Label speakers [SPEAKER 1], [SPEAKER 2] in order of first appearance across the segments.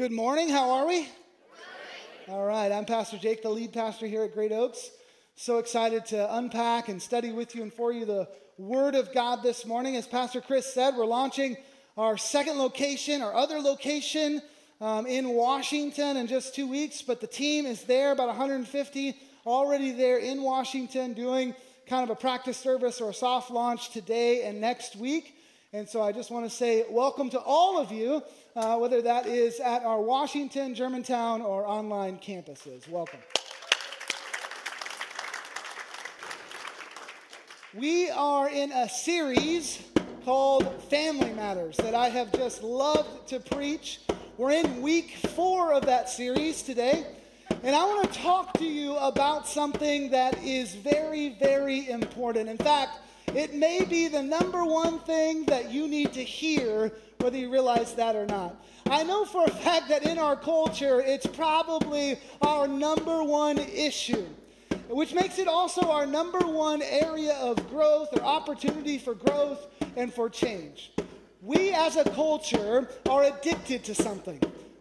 [SPEAKER 1] Good morning. How are we? All right. I'm Pastor Jake, the lead pastor here at Great Oaks. So excited to unpack and study with you and for you the Word of God this morning. As Pastor Chris said, we're launching our second location, our other location um, in Washington in just two weeks. But the team is there, about 150 already there in Washington, doing kind of a practice service or a soft launch today and next week. And so I just want to say welcome to all of you, uh, whether that is at our Washington, Germantown, or online campuses. Welcome. We are in a series called Family Matters that I have just loved to preach. We're in week four of that series today. And I want to talk to you about something that is very, very important. In fact, it may be the number one thing that you need to hear, whether you realize that or not. I know for a fact that in our culture, it's probably our number one issue, which makes it also our number one area of growth or opportunity for growth and for change. We as a culture are addicted to something.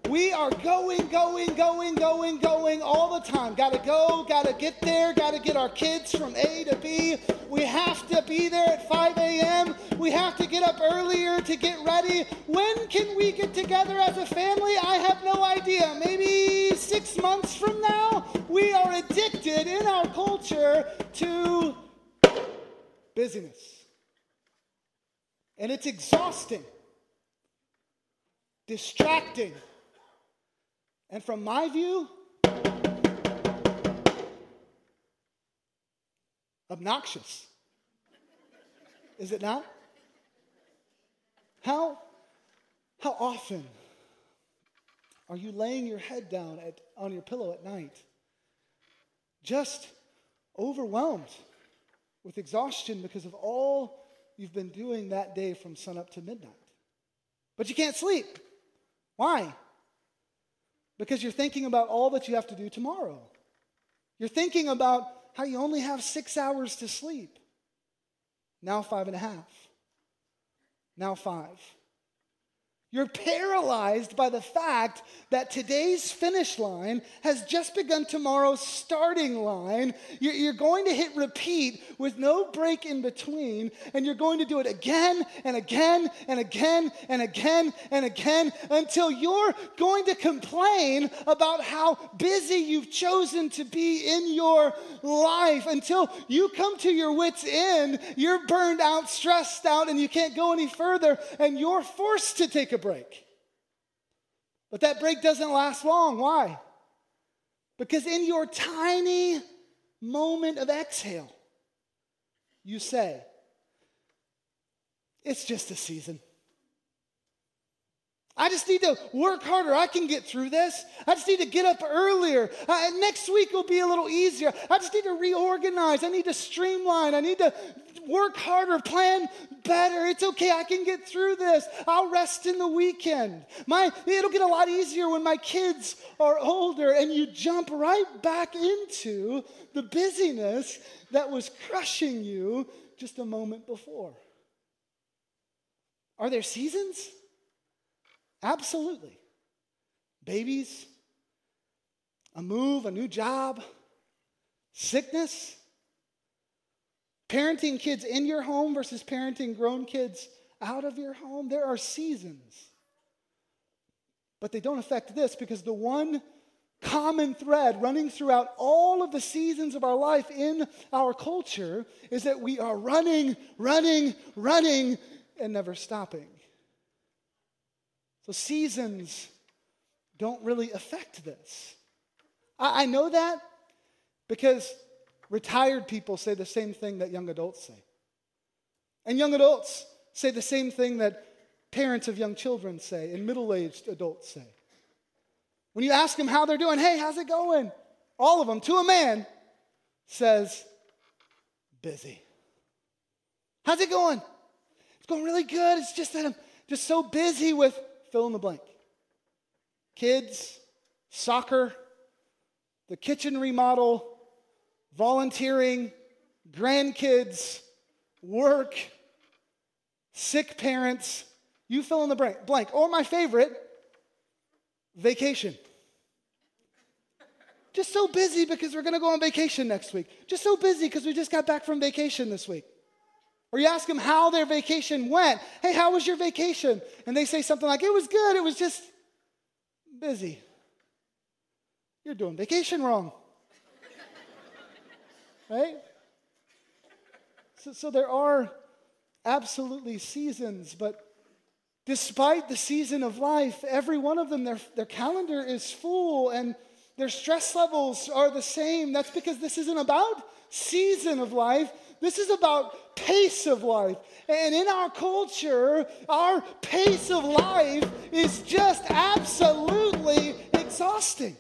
[SPEAKER 1] We are going, going, going, going, going all the time. Got to go, got to get there, got to get our kids from A to B. We have to be there at 5 a.m. We have to get up earlier to get ready. When can we get together as a family? I have no idea. Maybe six months from now? We are addicted in our culture to busyness. And it's exhausting, distracting and from my view, obnoxious. Is it not? How, how often are you laying your head down at, on your pillow at night, just overwhelmed with exhaustion because of all you've been doing that day from sunup to midnight? But you can't sleep. Why? Because you're thinking about all that you have to do tomorrow. You're thinking about how you only have six hours to sleep. Now five and a half. Now five. You're paralyzed by the fact that today's finish line has just begun tomorrow's starting line. You're going to hit repeat with no break in between, and you're going to do it again and again and again and again and again until you're going to complain about how busy you've chosen to be in your life. Until you come to your wits' end, you're burned out, stressed out, and you can't go any further, and you're forced to take a break. But that break doesn't last long. Why? Because in your tiny moment of exhale, you say, It's just a season. I just need to work harder. I can get through this. I just need to get up earlier. Next week will be a little easier. I just need to reorganize. I need to streamline. I need to work harder, plan better. It's okay. I can get through this. I'll rest in the weekend. My, it'll get a lot easier when my kids are older. And you jump right back into the busyness that was crushing you just a moment before. Are there seasons? Absolutely. Babies, a move, a new job, sickness, parenting kids in your home versus parenting grown kids out of your home. There are seasons. But they don't affect this because the one common thread running throughout all of the seasons of our life in our culture is that we are running, running, running, and never stopping. So seasons don't really affect this. I, I know that because retired people say the same thing that young adults say. And young adults say the same thing that parents of young children say and middle aged adults say. When you ask them how they're doing, hey, how's it going? All of them, to a man, says, busy. How's it going? It's going really good. It's just that I'm just so busy with fill in the blank. Kids, soccer, the kitchen remodel, volunteering, grandkids, work, sick parents. You fill in the blank. Or my favorite, vacation. Just so busy because we're going to go on vacation next week. Just so busy because we just got back from vacation this week. Or you ask them how their vacation went. Hey, how was your vacation? And they say something like, it was good, it was just busy. You're doing vacation wrong. right? So, so there are absolutely seasons, but despite the season of life, every one of them, their, their calendar is full and their stress levels are the same. That's because this isn't about season of life, this is about pace of life. And in our culture, our pace of life is just absolutely exhausting.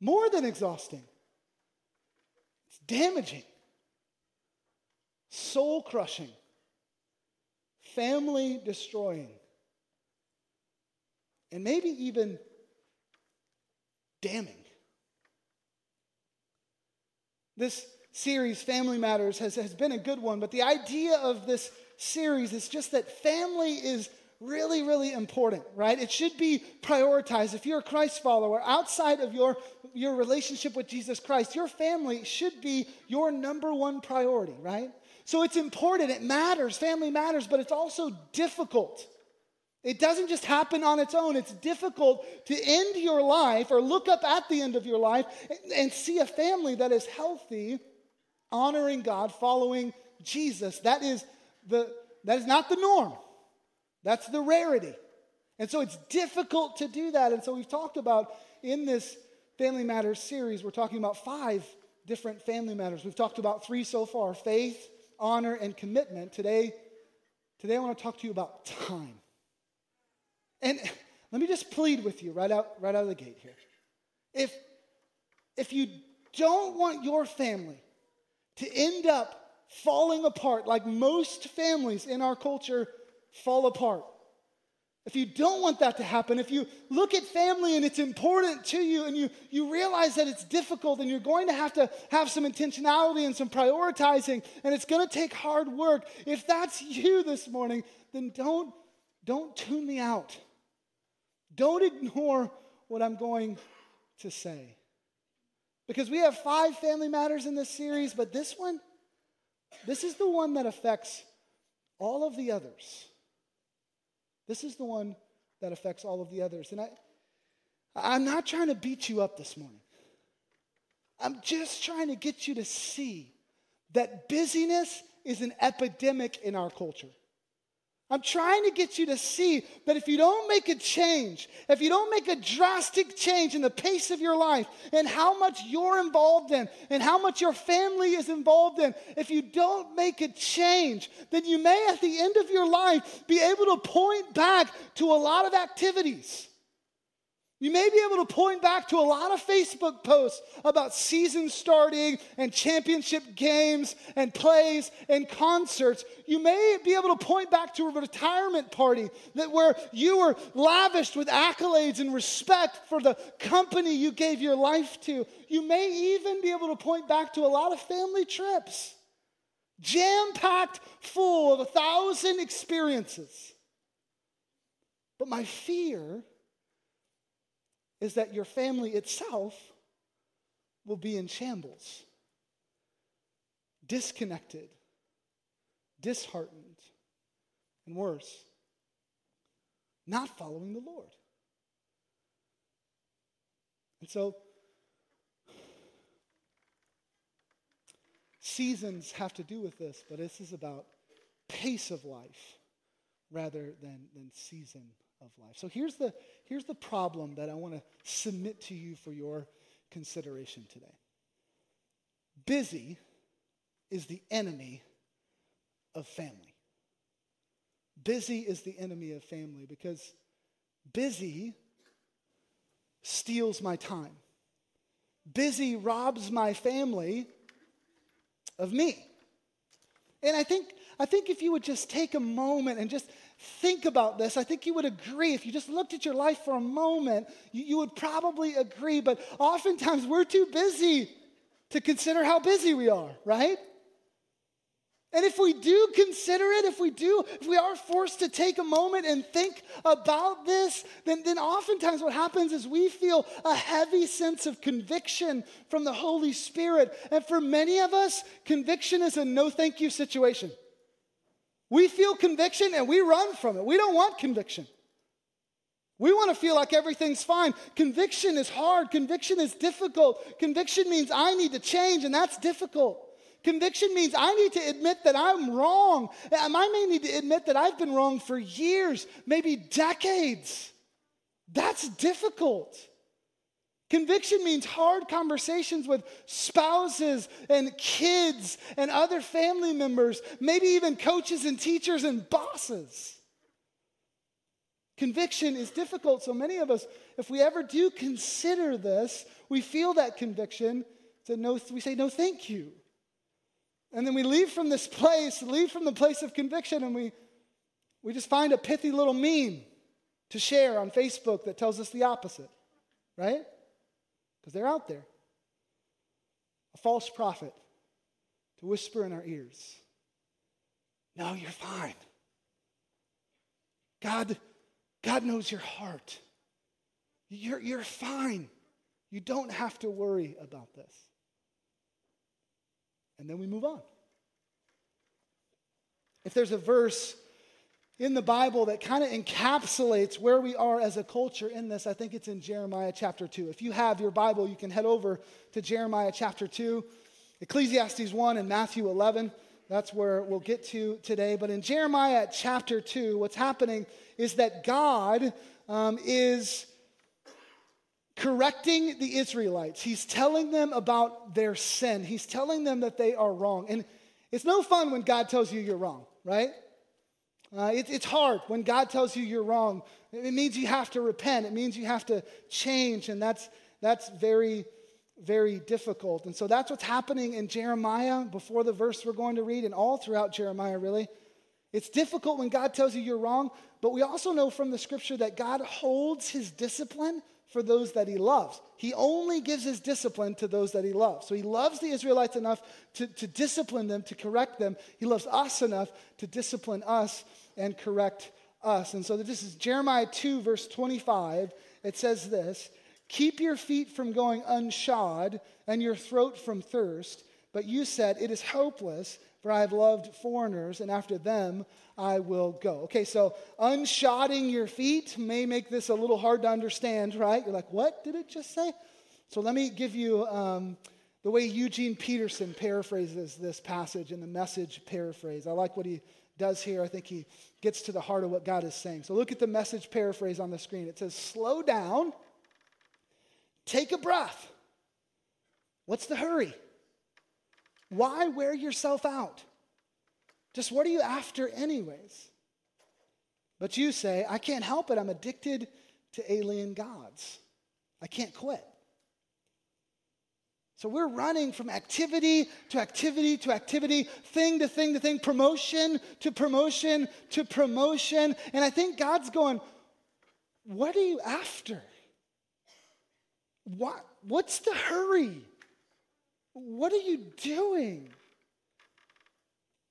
[SPEAKER 1] More than exhausting, it's damaging, soul crushing, family destroying, and maybe even damning. This series, Family Matters, has, has been a good one, but the idea of this series is just that family is really, really important, right? It should be prioritized. If you're a Christ follower, outside of your, your relationship with Jesus Christ, your family should be your number one priority, right? So it's important, it matters, family matters, but it's also difficult. It doesn't just happen on its own. It's difficult to end your life or look up at the end of your life and see a family that is healthy, honoring God, following Jesus. That is, the, that is not the norm. That's the rarity. And so it's difficult to do that. And so we've talked about in this Family Matters series, we're talking about five different family matters. We've talked about three so far faith, honor, and commitment. Today, today I want to talk to you about time. And let me just plead with you right out, right out of the gate here. If, if you don't want your family to end up falling apart like most families in our culture fall apart. If you don't want that to happen, if you look at family and it's important to you and you, you realize that it's difficult and you're going to have to have some intentionality and some prioritizing and it's going to take hard work, if that's you this morning, then don't, don't tune me out. Don't ignore what I'm going to say. Because we have five family matters in this series, but this one, this is the one that affects all of the others. This is the one that affects all of the others. And I, I'm not trying to beat you up this morning. I'm just trying to get you to see that busyness is an epidemic in our culture. I'm trying to get you to see that if you don't make a change, if you don't make a drastic change in the pace of your life and how much you're involved in and how much your family is involved in, if you don't make a change, then you may at the end of your life be able to point back to a lot of activities you may be able to point back to a lot of Facebook posts about season starting and championship games and plays and concerts. You may be able to point back to a retirement party that where you were lavished with accolades and respect for the company you gave your life to. You may even be able to point back to a lot of family trips, jam packed full of a thousand experiences. But my fear is that your family itself will be in shambles, disconnected, disheartened, and worse, not following the Lord. And so, seasons have to do with this, but this is about pace of life rather than, than season of life. So here's the, here's the problem that I want to submit to you for your consideration today. Busy is the enemy of family. Busy is the enemy of family because busy steals my time. Busy robs my family of me. And I think, I think if you would just take a moment and just think about this, I think you would agree. If you just looked at your life for a moment, you, you would probably agree. But oftentimes we're too busy to consider how busy we are, right? And if we do consider it, if we do, if we are forced to take a moment and think about this, then, then oftentimes what happens is we feel a heavy sense of conviction from the Holy Spirit. And for many of us, conviction is a no thank you situation. We feel conviction and we run from it. We don't want conviction. We want to feel like everything's fine. Conviction is hard. Conviction is difficult. Conviction means I need to change, and that's difficult. Conviction means I need to admit that I'm wrong. I may need to admit that I've been wrong for years, maybe decades. That's difficult. Conviction means hard conversations with spouses and kids and other family members, maybe even coaches and teachers and bosses. Conviction is difficult, so many of us, if we ever do consider this, we feel that conviction, so no, we say, no, thank you. And then we leave from this place, leave from the place of conviction, and we, we just find a pithy little meme to share on Facebook that tells us the opposite, right? Because they're out there. A false prophet to whisper in our ears No, you're fine. God, God knows your heart. You're, you're fine. You don't have to worry about this and then we move on. If there's a verse in the Bible that kind of encapsulates where we are as a culture in this, I think it's in Jeremiah chapter 2. If you have your Bible, you can head over to Jeremiah chapter 2, Ecclesiastes 1, and Matthew 11. That's where we'll get to today. But in Jeremiah chapter 2, what's happening is that God um, is correcting the Israelites. He's telling them about their sin. He's telling them that they are wrong. And it's no fun when God tells you you're wrong, right? Uh, it, it's hard when God tells you you're wrong. It means you have to repent. It means you have to change, and that's that's very, very difficult. And so that's what's happening in Jeremiah before the verse we're going to read, and all throughout Jeremiah, really. It's difficult when God tells you you're wrong, but we also know from the scripture that God holds his discipline for those that he loves. He only gives his discipline to those that he loves. So he loves the Israelites enough to, to discipline them, to correct them. He loves us enough to discipline us and correct us. And so this is Jeremiah 2, verse 25. It says this Keep your feet from going unshod and your throat from thirst. But you said, It is hopeless, for I have loved foreigners, and after them I will go. Okay, so unshodding your feet may make this a little hard to understand, right? You're like, what did it just say? So let me give you um, the way Eugene Peterson paraphrases this passage in the message paraphrase. I like what he does here. I think he gets to the heart of what God is saying. So look at the message paraphrase on the screen. It says, slow down, take a breath. What's the hurry? Why wear yourself out? Just what are you after, anyways? But you say, I can't help it. I'm addicted to alien gods. I can't quit. So we're running from activity to activity to activity, thing to thing to thing, promotion to promotion to promotion. And I think God's going, What are you after? What, what's the hurry? What are you doing?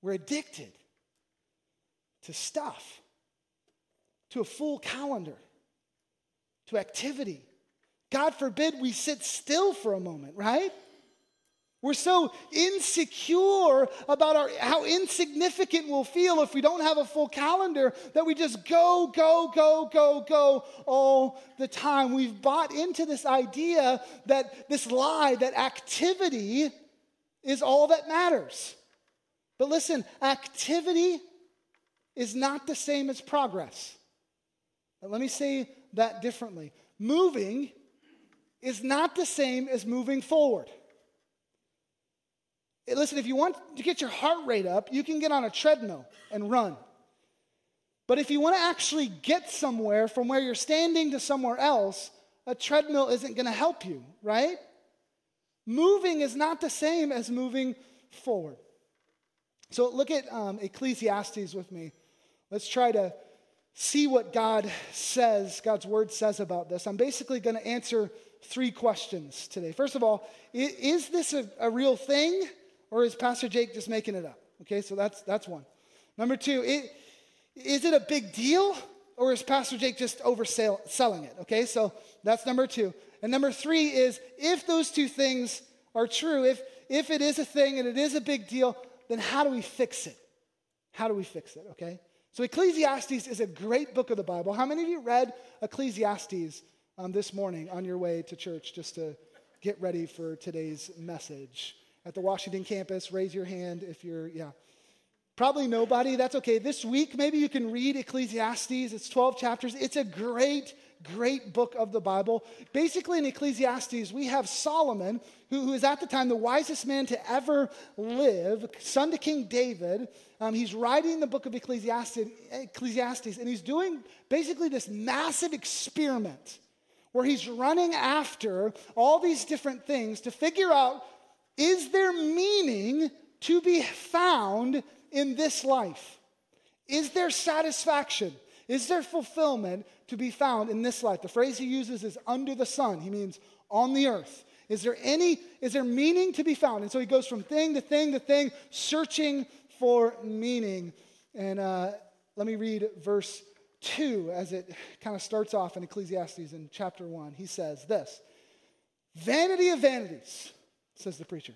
[SPEAKER 1] We're addicted to stuff, to a full calendar, to activity. God forbid we sit still for a moment, right? We're so insecure about our, how insignificant we'll feel if we don't have a full calendar that we just go, go, go, go, go all the time. We've bought into this idea that this lie, that activity is all that matters. But listen, activity is not the same as progress. Let me say that differently. Moving is not the same as moving forward. Listen, if you want to get your heart rate up, you can get on a treadmill and run. But if you want to actually get somewhere from where you're standing to somewhere else, a treadmill isn't going to help you, right? Moving is not the same as moving forward. So look at um, Ecclesiastes with me. Let's try to see what God says, God's word says about this. I'm basically going to answer three questions today. First of all, is this a, a real thing or is Pastor Jake just making it up? Okay, so that's, that's one. Number two, it, is it a big deal or is Pastor Jake just overselling it? Okay, so that's number two. And number three is if those two things are true, if, if it is a thing and it is a big deal, then how do we fix it? How do we fix it? Okay, so Ecclesiastes is a great book of the Bible. How many of you read Ecclesiastes um, this morning on your way to church just to get ready for today's message? At the Washington campus, raise your hand if you're, yeah. Probably nobody. That's okay. This week, maybe you can read Ecclesiastes. It's 12 chapters. It's a great, great book of the Bible. Basically, in Ecclesiastes, we have Solomon, who, who is at the time the wisest man to ever live, son to King David. Um, he's writing the book of Ecclesiastes, Ecclesiastes, and he's doing basically this massive experiment where he's running after all these different things to figure out is there meaning to be found in this life? Is there satisfaction? Is there fulfillment to be found in this life? The phrase he uses is under the sun. He means on the earth. Is there any, is there meaning to be found? And so he goes from thing to thing to thing, searching for meaning. And uh, let me read verse 2 as it kind of starts off in Ecclesiastes in chapter 1. He says this Vanity of vanities, says the preacher.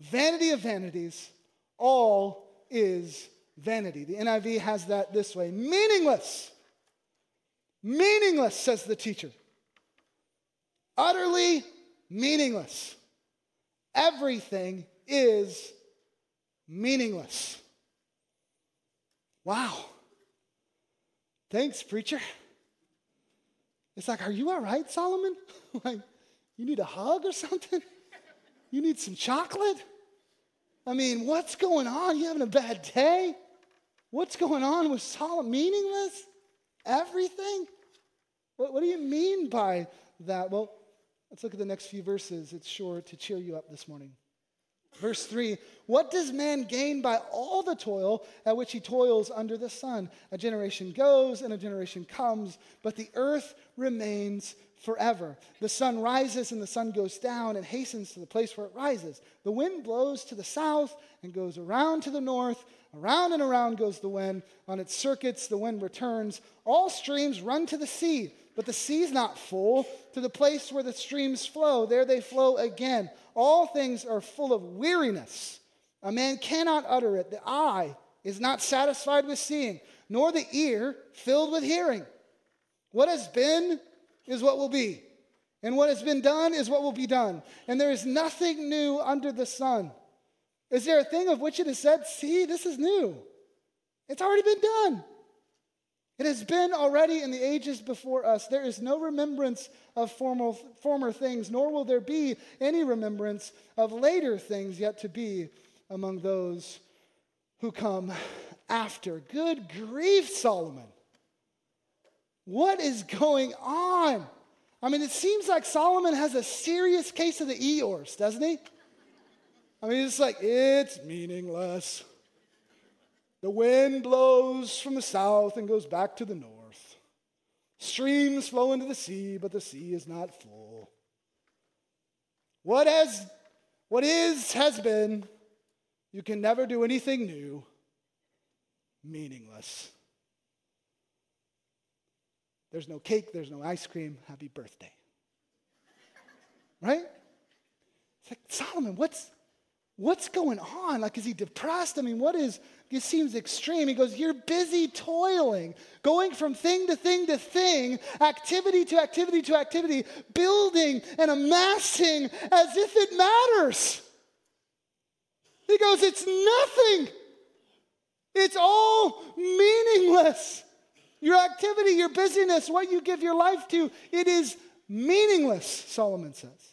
[SPEAKER 1] Vanity of vanities, all is vanity. The NIV has that this way meaningless. Meaningless, says the teacher. Utterly meaningless. Everything is meaningless. Wow. Thanks, preacher. It's like, are you all right, Solomon? like, you need a hug or something? You need some chocolate? I mean, what's going on? You having a bad day? What's going on with Solomon? Meaningless? Everything? What, what do you mean by that? Well, let's look at the next few verses. It's sure to cheer you up this morning. Verse 3 What does man gain by all the toil at which he toils under the sun? A generation goes and a generation comes, but the earth remains forever. The sun rises and the sun goes down and hastens to the place where it rises. The wind blows to the south and goes around to the north. Around and around goes the wind. On its circuits, the wind returns. All streams run to the sea, but the sea is not full. To the place where the streams flow, there they flow again. All things are full of weariness. A man cannot utter it. The eye is not satisfied with seeing, nor the ear filled with hearing. What has been is what will be. And what has been done is what will be done. And there is nothing new under the sun. Is there a thing of which it is said, See, this is new? It's already been done. It has been already in the ages before us. There is no remembrance of former, former things, nor will there be any remembrance of later things yet to be among those who come after. Good grief, Solomon. What is going on? I mean, it seems like Solomon has a serious case of the Eeyores, doesn't he? I mean, it's like, it's meaningless. The wind blows from the south and goes back to the north. Streams flow into the sea, but the sea is not full. What has what is has been. You can never do anything new. Meaningless. There's no cake, there's no ice cream. Happy birthday. Right? It's like, Solomon, what's, what's going on? Like, is he depressed? I mean, what is, it seems extreme. He goes, You're busy toiling, going from thing to thing to thing, activity to activity to activity, building and amassing as if it matters. He goes, It's nothing. It's all meaningless. Your activity, your busyness, what you give your life to, it is meaningless, Solomon says.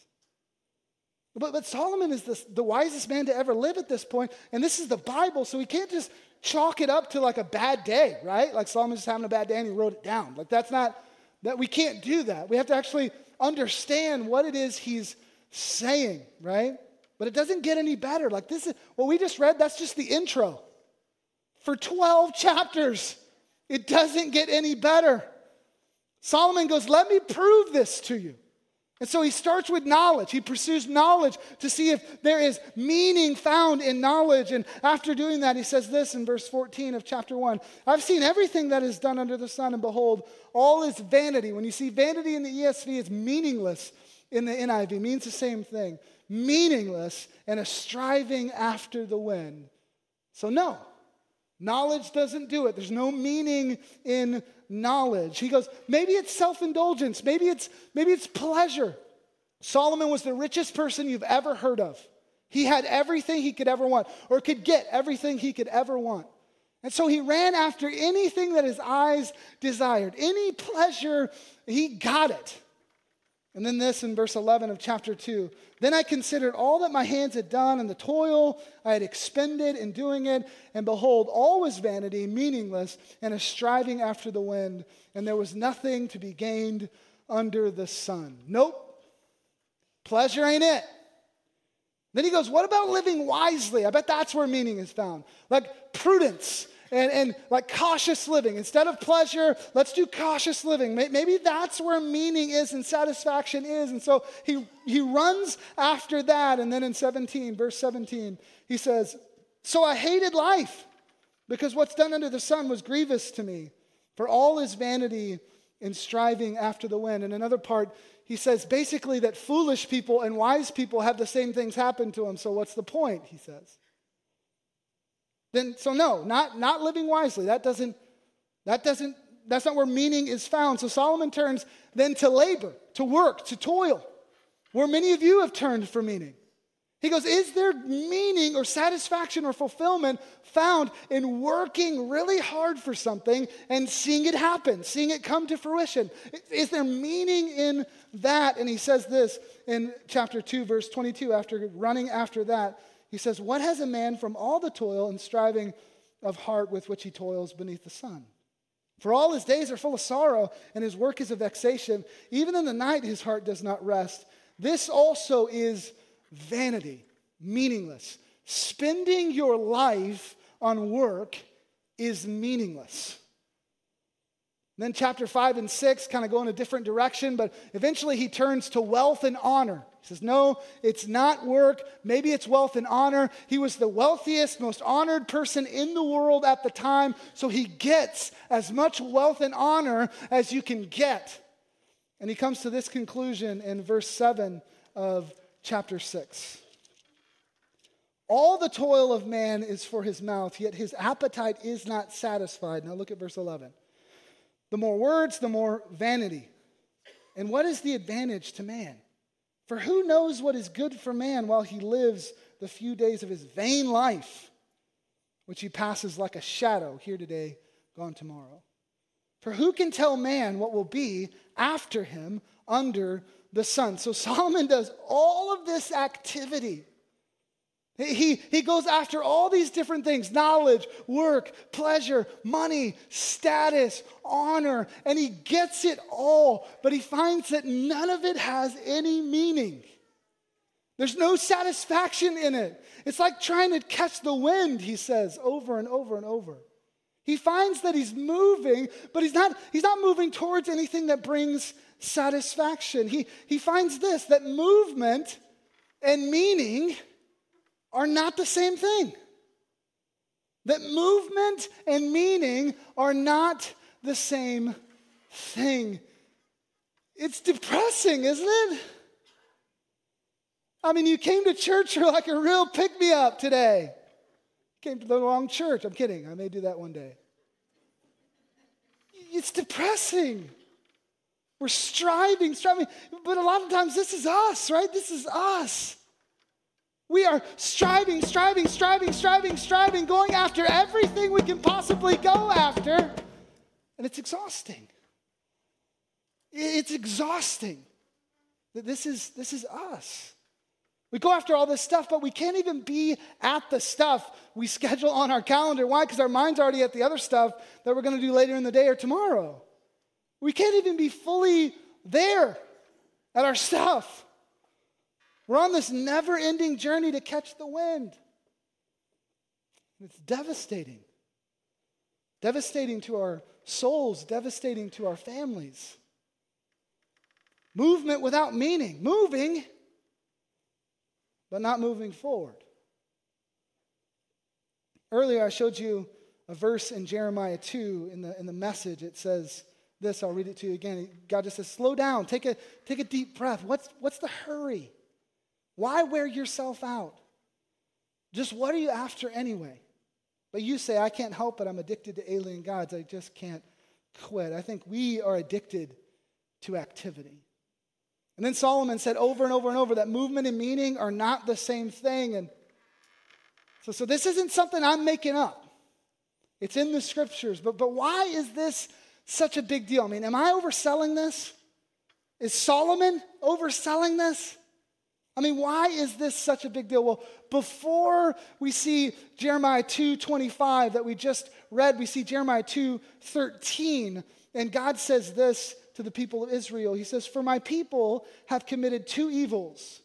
[SPEAKER 1] But, but Solomon is the, the wisest man to ever live at this point, and this is the Bible, so he can't just chalk it up to like a bad day, right? Like Solomon's just having a bad day and he wrote it down. Like that's not, that we can't do that. We have to actually understand what it is he's saying, right? But it doesn't get any better. Like this is what we just read, that's just the intro for 12 chapters. It doesn't get any better. Solomon goes, Let me prove this to you. And so he starts with knowledge. He pursues knowledge to see if there is meaning found in knowledge. And after doing that, he says this in verse 14 of chapter 1 I've seen everything that is done under the sun, and behold, all is vanity. When you see vanity in the ESV, it's meaningless in the NIV. It means the same thing meaningless and a striving after the wind. So, no, knowledge doesn't do it. There's no meaning in knowledge. He goes, maybe it's self-indulgence, maybe it's maybe it's pleasure. Solomon was the richest person you've ever heard of. He had everything he could ever want, or could get everything he could ever want. And so he ran after anything that his eyes desired, any pleasure, he got it. And then this in verse 11 of chapter 2 Then I considered all that my hands had done and the toil I had expended in doing it, and behold, all was vanity, meaningless, and a striving after the wind, and there was nothing to be gained under the sun. Nope. Pleasure ain't it. Then he goes, What about living wisely? I bet that's where meaning is found. Like prudence and, and like cautious living. Instead of pleasure, let's do cautious living. Maybe that's where meaning is and satisfaction is. And so he, he runs after that. And then in 17, verse 17, he says, So I hated life because what's done under the sun was grievous to me, for all is vanity in striving after the wind. And another part, he says basically that foolish people and wise people have the same things happen to them. So what's the point? He says. Then so no, not not living wisely. That doesn't that doesn't that's not where meaning is found. So Solomon turns then to labor, to work, to toil, where many of you have turned for meaning. He goes, Is there meaning or satisfaction or fulfillment found in working really hard for something and seeing it happen, seeing it come to fruition? Is there meaning in that? And he says this in chapter 2, verse 22, after running after that. He says, What has a man from all the toil and striving of heart with which he toils beneath the sun? For all his days are full of sorrow, and his work is a vexation. Even in the night his heart does not rest. This also is vanity, meaningless. Spending your life on work is meaningless. Then chapter 5 and 6 kind of go in a different direction, but eventually he turns to wealth and honor. He says, No, it's not work. Maybe it's wealth and honor. He was the wealthiest, most honored person in the world at the time, so he gets as much wealth and honor as you can get. And he comes to this conclusion in verse 7 of chapter 6. All the toil of man is for his mouth, yet his appetite is not satisfied. Now look at verse 11. The more words, the more vanity. And what is the advantage to man? For who knows what is good for man while he lives the few days of his vain life, which he passes like a shadow here today, gone tomorrow? For who can tell man what will be after him under the sun? So Solomon does all of this activity he, he goes after all these different things knowledge, work, pleasure, money, status, honor, and he gets it all, but he finds that none of it has any meaning. There's no satisfaction in it. It's like trying to catch the wind, he says over and over and over. He finds that he's moving, but he's not, he's not moving towards anything that brings satisfaction. He, he finds this that movement and meaning are not the same thing. That movement and meaning are not the same thing. It's depressing, isn't it? I mean, you came to church for like a real pick me up today. Came to the wrong church. I'm kidding. I may do that one day. It's depressing. We're striving, striving. But a lot of times, this is us, right? This is us. We are striving, striving, striving, striving, striving, going after everything we can possibly go after. And it's exhausting. It's exhausting. That this is, this is us. We go after all this stuff, but we can't even be at the stuff we schedule on our calendar. Why? Because our mind's already at the other stuff that we're going to do later in the day or tomorrow. We can't even be fully there at our stuff. We're on this never ending journey to catch the wind. It's devastating. Devastating to our souls, devastating to our families. movement without meaning, moving, but not moving forward. Earlier, I showed you a verse in Jeremiah 2 in the, in the message. It says this, I'll read it to you again. God just says, slow down, take a, take a deep breath. What's, what's the hurry? Why wear yourself out? Just what are you after anyway? But you say, I can't help it. I'm addicted to alien gods. I just can't quit. I think we are addicted to activity. And then Solomon said over and over and over that movement and meaning are not the same thing. And so, so this isn't something I'm making up. It's in the scriptures. But, but why is this such a big deal? I mean, am I overselling this? Is Solomon overselling this? I mean, why is this such a big deal? Well, before we see Jeremiah 2:25 that we just read, we see Jeremiah 2:13, and God says this to the people of Israel. He says, "For my people have committed two evils.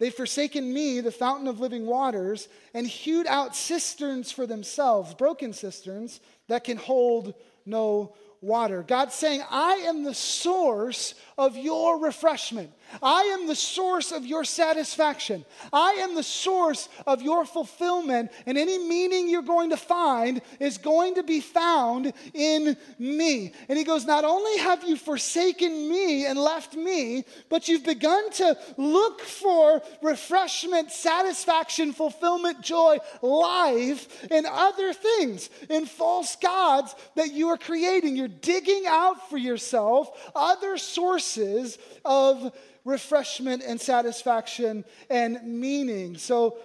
[SPEAKER 1] They've forsaken me, the fountain of living waters, and hewed out cisterns for themselves, broken cisterns that can hold no water. God's saying, I am the source of your refreshment. I am the source of your satisfaction. I am the source of your fulfillment. And any meaning you're going to find is going to be found in me. And he goes, Not only have you forsaken me and left me, but you've begun to look for refreshment, satisfaction, fulfillment, joy, life in other things, in false gods that you are creating. You're digging out for yourself other sources of refreshment and satisfaction and meaning. So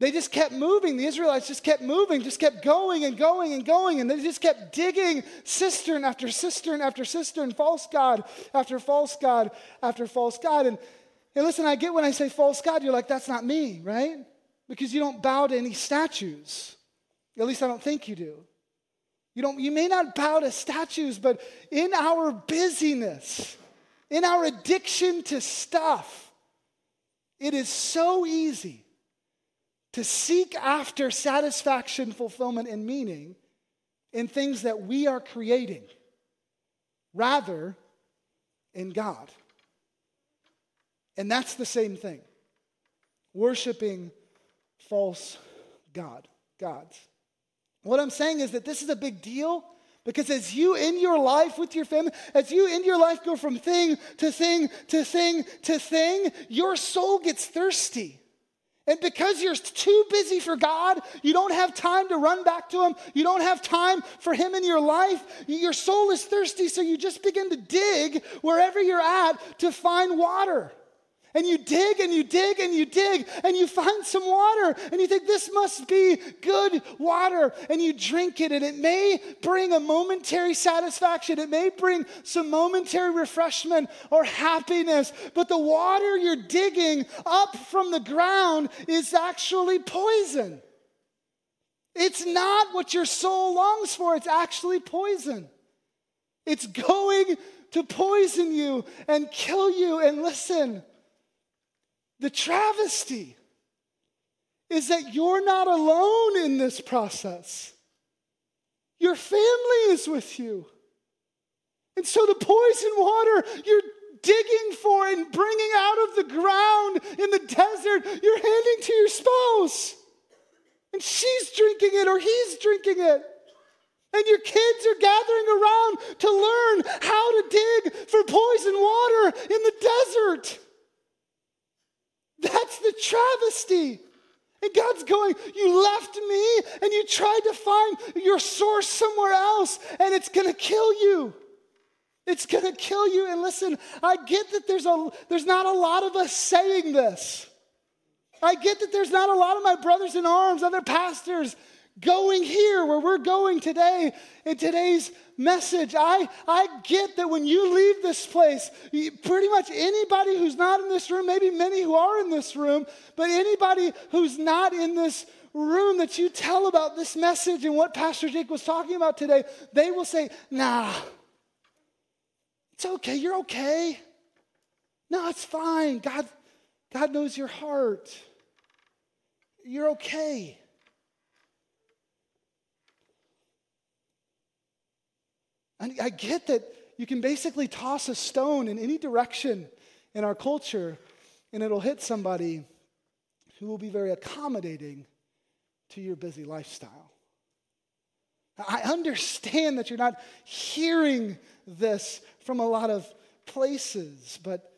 [SPEAKER 1] they just kept moving. The Israelites just kept moving, just kept going and going and going. And they just kept digging cistern after cistern after cistern, false God after false God after false God. And, and listen, I get when I say false God, you're like, that's not me, right? Because you don't bow to any statues. At least I don't think you do. You, don't, you may not bow to statues, but in our busyness, in our addiction to stuff, it is so easy to seek after satisfaction, fulfillment, and meaning in things that we are creating rather in God. And that's the same thing worshiping false God, gods. What I'm saying is that this is a big deal because as you in your life with your family, as you in your life go from thing to thing to thing to thing, your soul gets thirsty. And because you're too busy for God, you don't have time to run back to Him. You don't have time for Him in your life. Your soul is thirsty, so you just begin to dig wherever you're at to find water. And you dig and you dig and you dig and you find some water and you think this must be good water and you drink it and it may bring a momentary satisfaction. It may bring some momentary refreshment or happiness, but the water you're digging up from the ground is actually poison. It's not what your soul longs for, it's actually poison. It's going to poison you and kill you. And listen, the travesty is that you're not alone in this process. Your family is with you. And so the poison water you're digging for and bringing out of the ground in the desert, you're handing to your spouse. And she's drinking it or he's drinking it. And your kids are gathering around to learn how to dig for poison water in the desert. That's the travesty. And God's going, You left me and you tried to find your source somewhere else, and it's going to kill you. It's going to kill you. And listen, I get that there's, a, there's not a lot of us saying this. I get that there's not a lot of my brothers in arms, other pastors, going here where we're going today in today's message. I, I get that when you leave this place, pretty much anybody who's not in this room, maybe many who are in this room, but anybody who's not in this room that you tell about this message and what Pastor Jake was talking about today, they will say, nah, it's okay, you're okay. No, it's fine. God, God knows your heart. You're okay. And I get that you can basically toss a stone in any direction in our culture, and it'll hit somebody who will be very accommodating to your busy lifestyle. I understand that you're not hearing this from a lot of places, but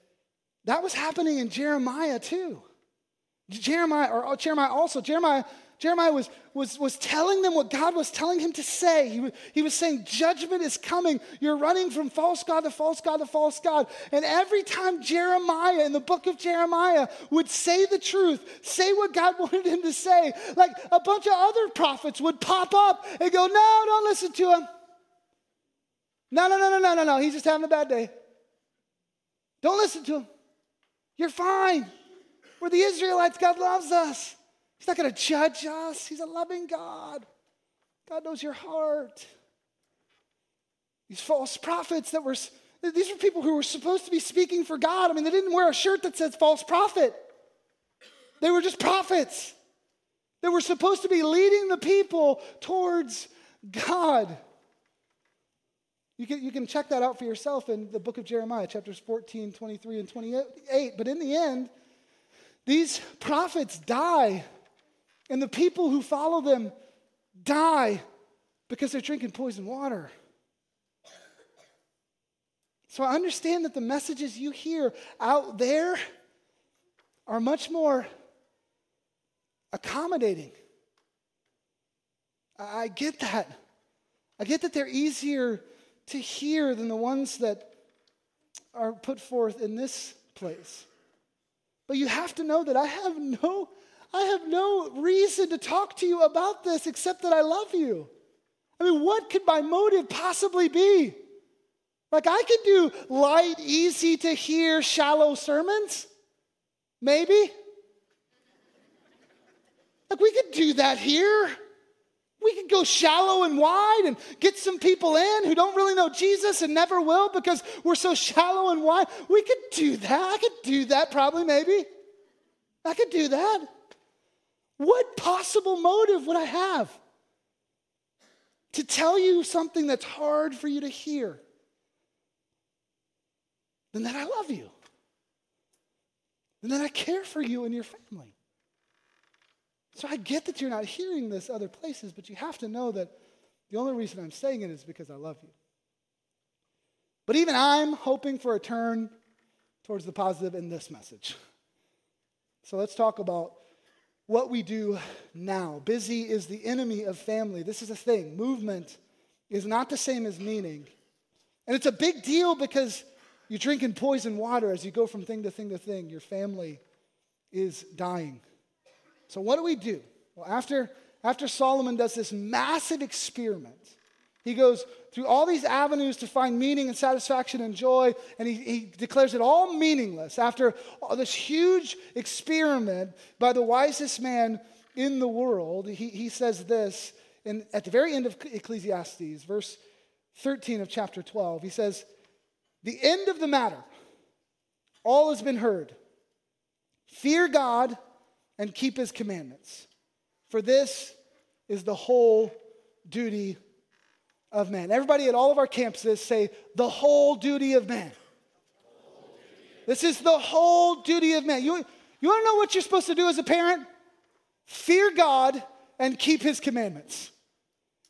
[SPEAKER 1] that was happening in Jeremiah too. Jeremiah, or oh, Jeremiah also, Jeremiah Jeremiah was, was, was telling them what God was telling him to say. He was, he was saying, Judgment is coming. You're running from false God to false God to false God. And every time Jeremiah in the book of Jeremiah would say the truth, say what God wanted him to say, like a bunch of other prophets would pop up and go, No, don't listen to him. No, no, no, no, no, no, no. He's just having a bad day. Don't listen to him. You're fine. We're the Israelites. God loves us. He's not going to judge us. He's a loving God. God knows your heart. These false prophets that were, these were people who were supposed to be speaking for God. I mean, they didn't wear a shirt that says false prophet, they were just prophets. They were supposed to be leading the people towards God. You can, you can check that out for yourself in the book of Jeremiah, chapters 14, 23, and 28. But in the end, these prophets die and the people who follow them die because they're drinking poison water. So I understand that the messages you hear out there are much more accommodating. I get that. I get that they're easier to hear than the ones that are put forth in this place. But you have to know that I have no I have no reason to talk to you about this except that I love you. I mean, what could my motive possibly be? Like, I could do light, easy to hear, shallow sermons. Maybe. Like, we could do that here. We could go shallow and wide and get some people in who don't really know Jesus and never will because we're so shallow and wide. We could do that. I could do that probably, maybe. I could do that. What possible motive would I have to tell you something that's hard for you to hear than that I love you? And that I care for you and your family. So I get that you're not hearing this other places, but you have to know that the only reason I'm saying it is because I love you. But even I'm hoping for a turn towards the positive in this message. So let's talk about what we do now. Busy is the enemy of family. This is a thing. Movement is not the same as meaning. And it's a big deal because you're drinking poison water as you go from thing to thing to thing. Your family is dying. So, what do we do? Well, after, after Solomon does this massive experiment, he goes through all these avenues to find meaning and satisfaction and joy, and he, he declares it all meaningless after this huge experiment by the wisest man in the world. He, he says this in, at the very end of Ecclesiastes, verse 13 of chapter 12. He says, The end of the matter, all has been heard. Fear God and keep his commandments, for this is the whole duty of man. Everybody at all of our campuses say, the whole duty of man. This is the whole duty of man. You, you want to know what you're supposed to do as a parent? Fear God and keep his commandments.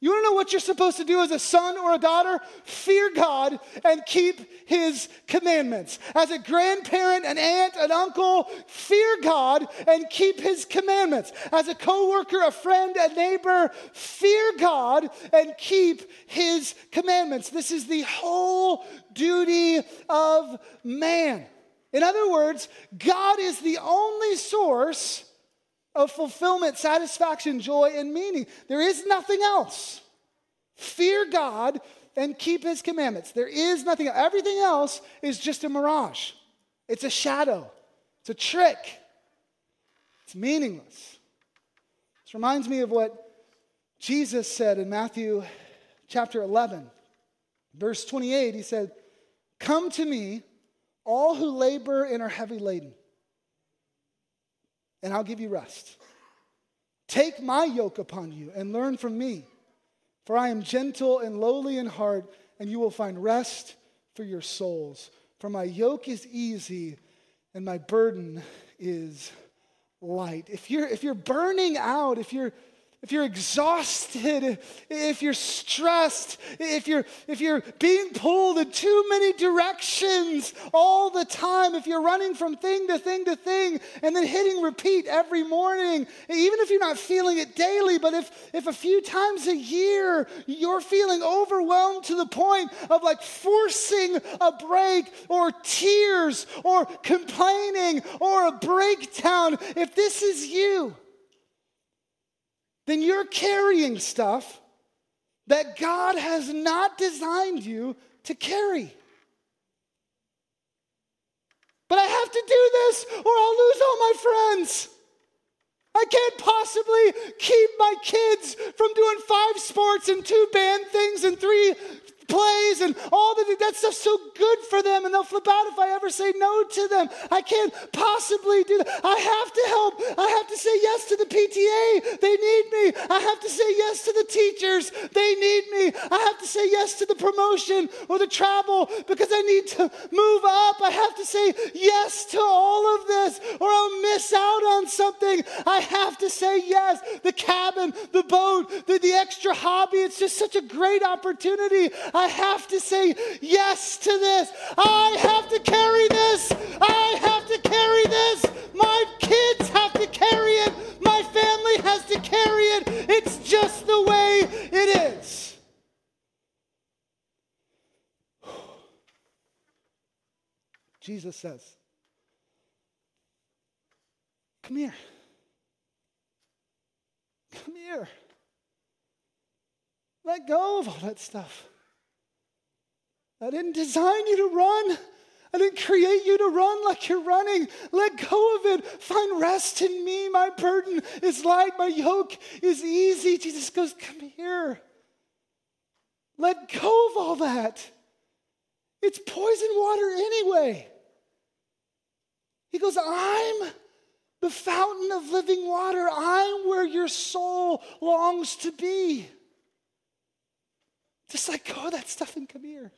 [SPEAKER 1] You want to know what you're supposed to do as a son or a daughter? Fear God and keep his commandments. As a grandparent, an aunt, an uncle, fear God and keep his commandments. As a coworker, a friend, a neighbor, fear God and keep his commandments. This is the whole duty of man. In other words, God is the only source of fulfillment, satisfaction, joy, and meaning. There is nothing else. Fear God and keep his commandments. There is nothing else. Everything else is just a mirage. It's a shadow. It's a trick. It's meaningless. This reminds me of what Jesus said in Matthew chapter 11, verse 28. He said, Come to me, all who labor and are heavy laden and I'll give you rest. Take my yoke upon you and learn from me, for I am gentle and lowly in heart, and you will find rest for your souls. For my yoke is easy and my burden is light. If you're, if you're burning out, if you're if you're exhausted, if you're stressed, if you're, if you're being pulled in too many directions all the time, if you're running from thing to thing to thing and then hitting repeat every morning, even if you're not feeling it daily, but if, if a few times a year you're feeling overwhelmed to the point of like forcing a break or tears or complaining or a breakdown, if this is you, then you're carrying stuff that God has not designed you to carry. But I have to do this or I'll lose all my friends. I can't possibly keep my kids from doing five sports and two band things and three plays and all the that stuff's so good for them and they'll flip out if I ever say no to them. I can't possibly do that. I have to help. I have to say yes to the PTA. They need me. I have to say yes to the teachers. They need me. I have to say yes to the promotion or the travel because I need to move up. I have to say yes to all of this or I'll miss out on something. I have to say yes. The cabin, the boat, the, the extra hobby. It's just such a great opportunity. Have to say yes to this. I have to carry this. I have to carry this. My kids have to carry it. My family has to carry it. It's just the way it is. Jesus says, Come here. Come here. Let go of all that stuff. I didn't design you to run. I didn't create you to run like you're running. Let go of it. Find rest in me. My burden is light. My yoke is easy. Jesus goes, Come here. Let go of all that. It's poison water anyway. He goes, I'm the fountain of living water. I'm where your soul longs to be. Just let go of that stuff and come here.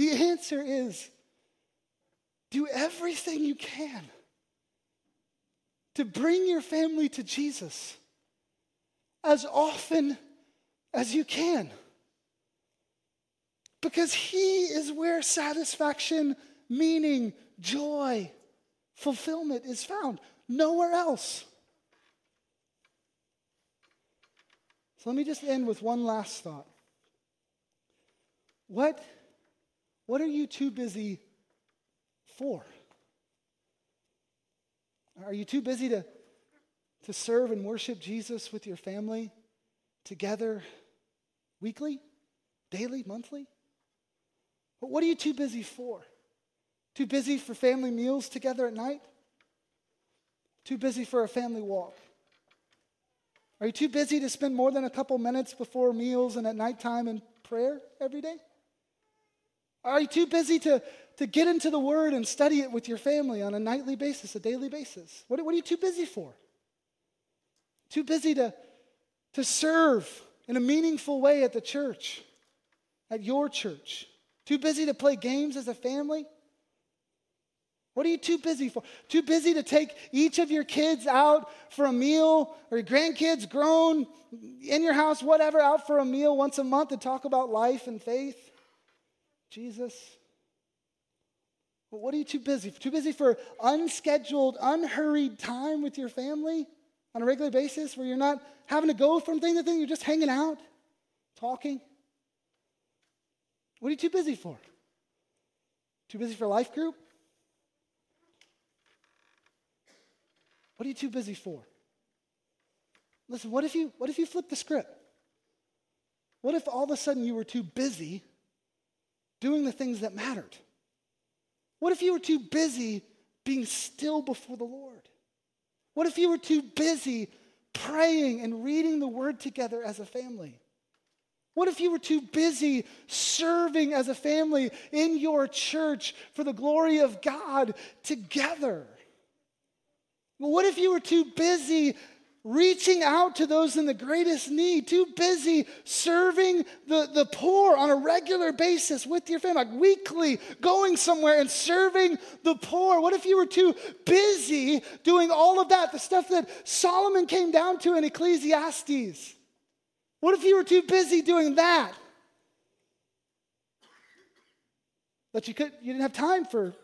[SPEAKER 1] The answer is do everything you can to bring your family to Jesus as often as you can. Because He is where satisfaction, meaning, joy, fulfillment is found. Nowhere else. So let me just end with one last thought. What what are you too busy for? Are you too busy to, to serve and worship Jesus with your family together weekly, daily, monthly? What are you too busy for? Too busy for family meals together at night? Too busy for a family walk? Are you too busy to spend more than a couple minutes before meals and at nighttime in prayer every day? Are you too busy to, to get into the Word and study it with your family on a nightly basis, a daily basis? What, what are you too busy for? Too busy to, to serve in a meaningful way at the church, at your church? Too busy to play games as a family? What are you too busy for? Too busy to take each of your kids out for a meal, or your grandkids grown in your house, whatever, out for a meal once a month to talk about life and faith? Jesus? What are you too busy? Too busy for unscheduled, unhurried time with your family on a regular basis where you're not having to go from thing to thing, you're just hanging out, talking? What are you too busy for? Too busy for life group? What are you too busy for? Listen, what if you what if you flip the script? What if all of a sudden you were too busy doing the things that mattered? What if you were too busy being still before the Lord? What if you were too busy praying and reading the word together as a family? What if you were too busy serving as a family in your church for the glory of God together? What if you were too busy reaching out to those in the greatest need, too busy serving the, the poor on a regular basis with your family, like weekly, going somewhere and serving the poor. What if you were too busy doing all of that, the stuff that Solomon came down to in Ecclesiastes? What if you were too busy doing that? That you could you didn't have time for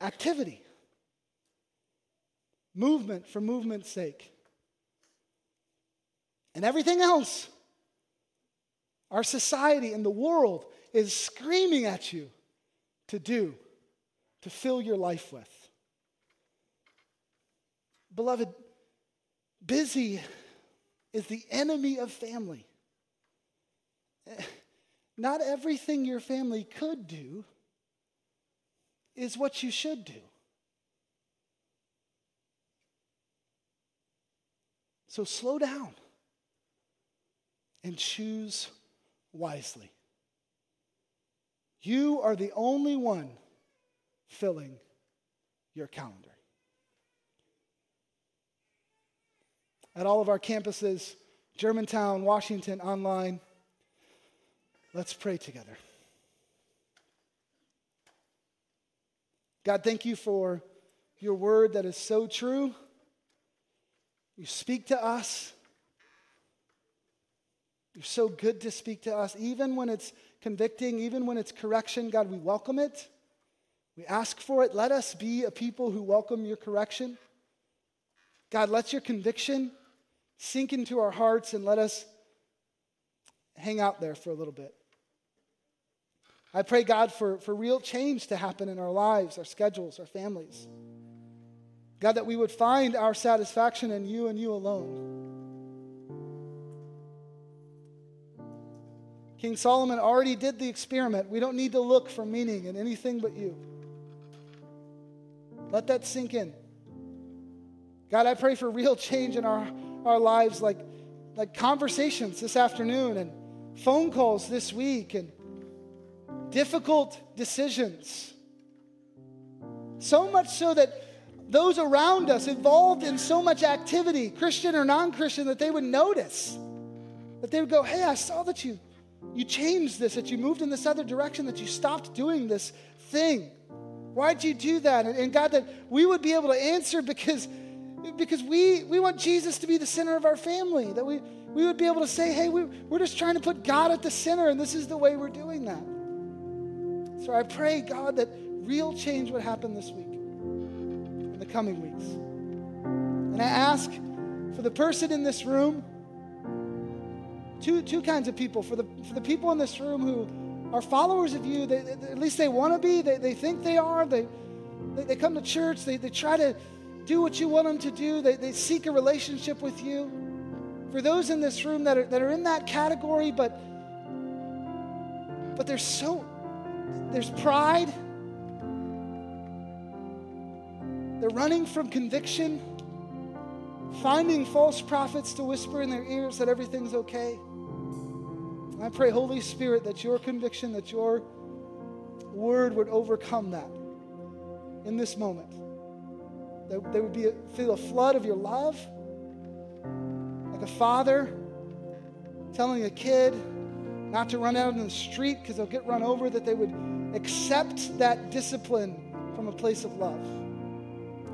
[SPEAKER 1] activity movement for movement's sake. And everything else, our society and the world is screaming at you to do, to fill your life with. Beloved, busy is the enemy of family. Not everything your family could do is what you should do. So slow down and choose wisely. You are the only one filling your calendar. At all of our campuses, Germantown, Washington, online, let's pray together. God, thank you for your word that is so true. You speak to us. You're so good to speak to us, even when it's convicting, even when it's correction. God, we welcome it. We ask for it. Let us be a people who welcome your correction. God, let your conviction sink into our hearts and let us hang out there for a little bit. I pray, God, for, for real change to happen in our lives, our schedules, our families. God, that we would find our satisfaction in you and you alone. King Solomon already did the experiment. We don't need to look for meaning in anything but you. Let that sink in. God, I pray for real change in our, our lives, like, like conversations this afternoon and phone calls this week and difficult decisions. So much so that those around us involved in so much activity, Christian or non Christian, that they would notice. That they would go, Hey, I saw that you, you changed this, that you moved in this other direction, that you stopped doing this thing. Why'd you do that? And, and God, that we would be able to answer because, because we, we want Jesus to be the center of our family. That we, we would be able to say, Hey, we, we're just trying to put God at the center, and this is the way we're doing that. So I pray, God, that real change would happen this week coming weeks. And I ask for the person in this room, two, two kinds of people. For the, for the people in this room who are followers of you, they, they, at least they want to be, they, they think they are, they, they, they, come to church, they, they try to do what you want them to do, they, they seek a relationship with you. For those in this room that are, that are in that category, but, but there's so, there's pride They're running from conviction, finding false prophets to whisper in their ears that everything's okay. And I pray, Holy Spirit, that your conviction, that your word would overcome that in this moment. That there would be a, feel a flood of your love, like a father telling a kid not to run out in the street because they'll get run over, that they would accept that discipline from a place of love.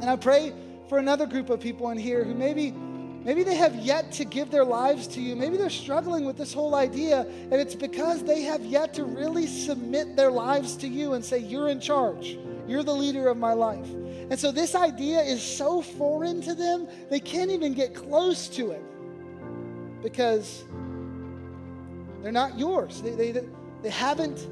[SPEAKER 1] And I pray for another group of people in here who maybe maybe they have yet to give their lives to you. Maybe they're struggling with this whole idea and it's because they have yet to really submit their lives to you and say you're in charge. You're the leader of my life. And so this idea is so foreign to them, they can't even get close to it because they're not yours. They, they, they haven't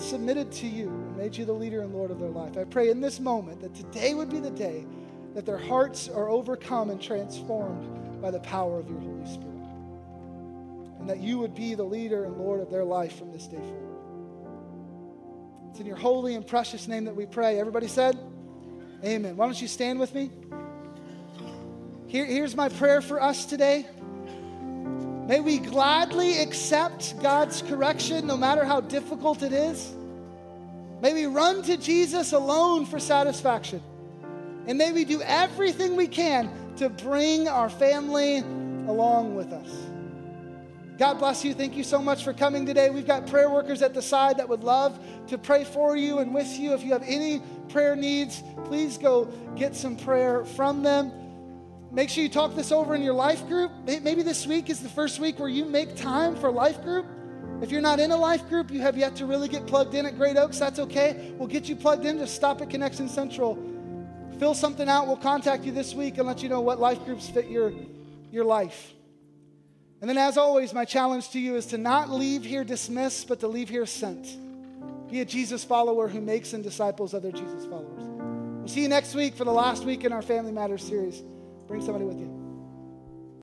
[SPEAKER 1] submitted to you and made you the leader and Lord of their life. I pray in this moment that today would be the day that their hearts are overcome and transformed by the power of your Holy Spirit. And that you would be the leader and Lord of their life from this day forward. It's in your holy and precious name that we pray. Everybody said, Amen. Why don't you stand with me? Here, here's my prayer for us today. May we gladly accept God's correction no matter how difficult it is. May we run to Jesus alone for satisfaction. And may we do everything we can to bring our family along with us. God bless you. Thank you so much for coming today. We've got prayer workers at the side that would love to pray for you and with you. If you have any prayer needs, please go get some prayer from them. Make sure you talk this over in your life group. Maybe this week is the first week where you make time for life group. If you're not in a life group, you have yet to really get plugged in at Great Oaks, that's okay. We'll get you plugged in. Just stop at Connection Central. Fill something out. We'll contact you this week and let you know what life groups fit your, your life. And then, as always, my challenge to you is to not leave here dismissed, but to leave here sent. Be a Jesus follower who makes and disciples other Jesus followers. We'll see you next week for the last week in our Family Matters series. Bring somebody with you.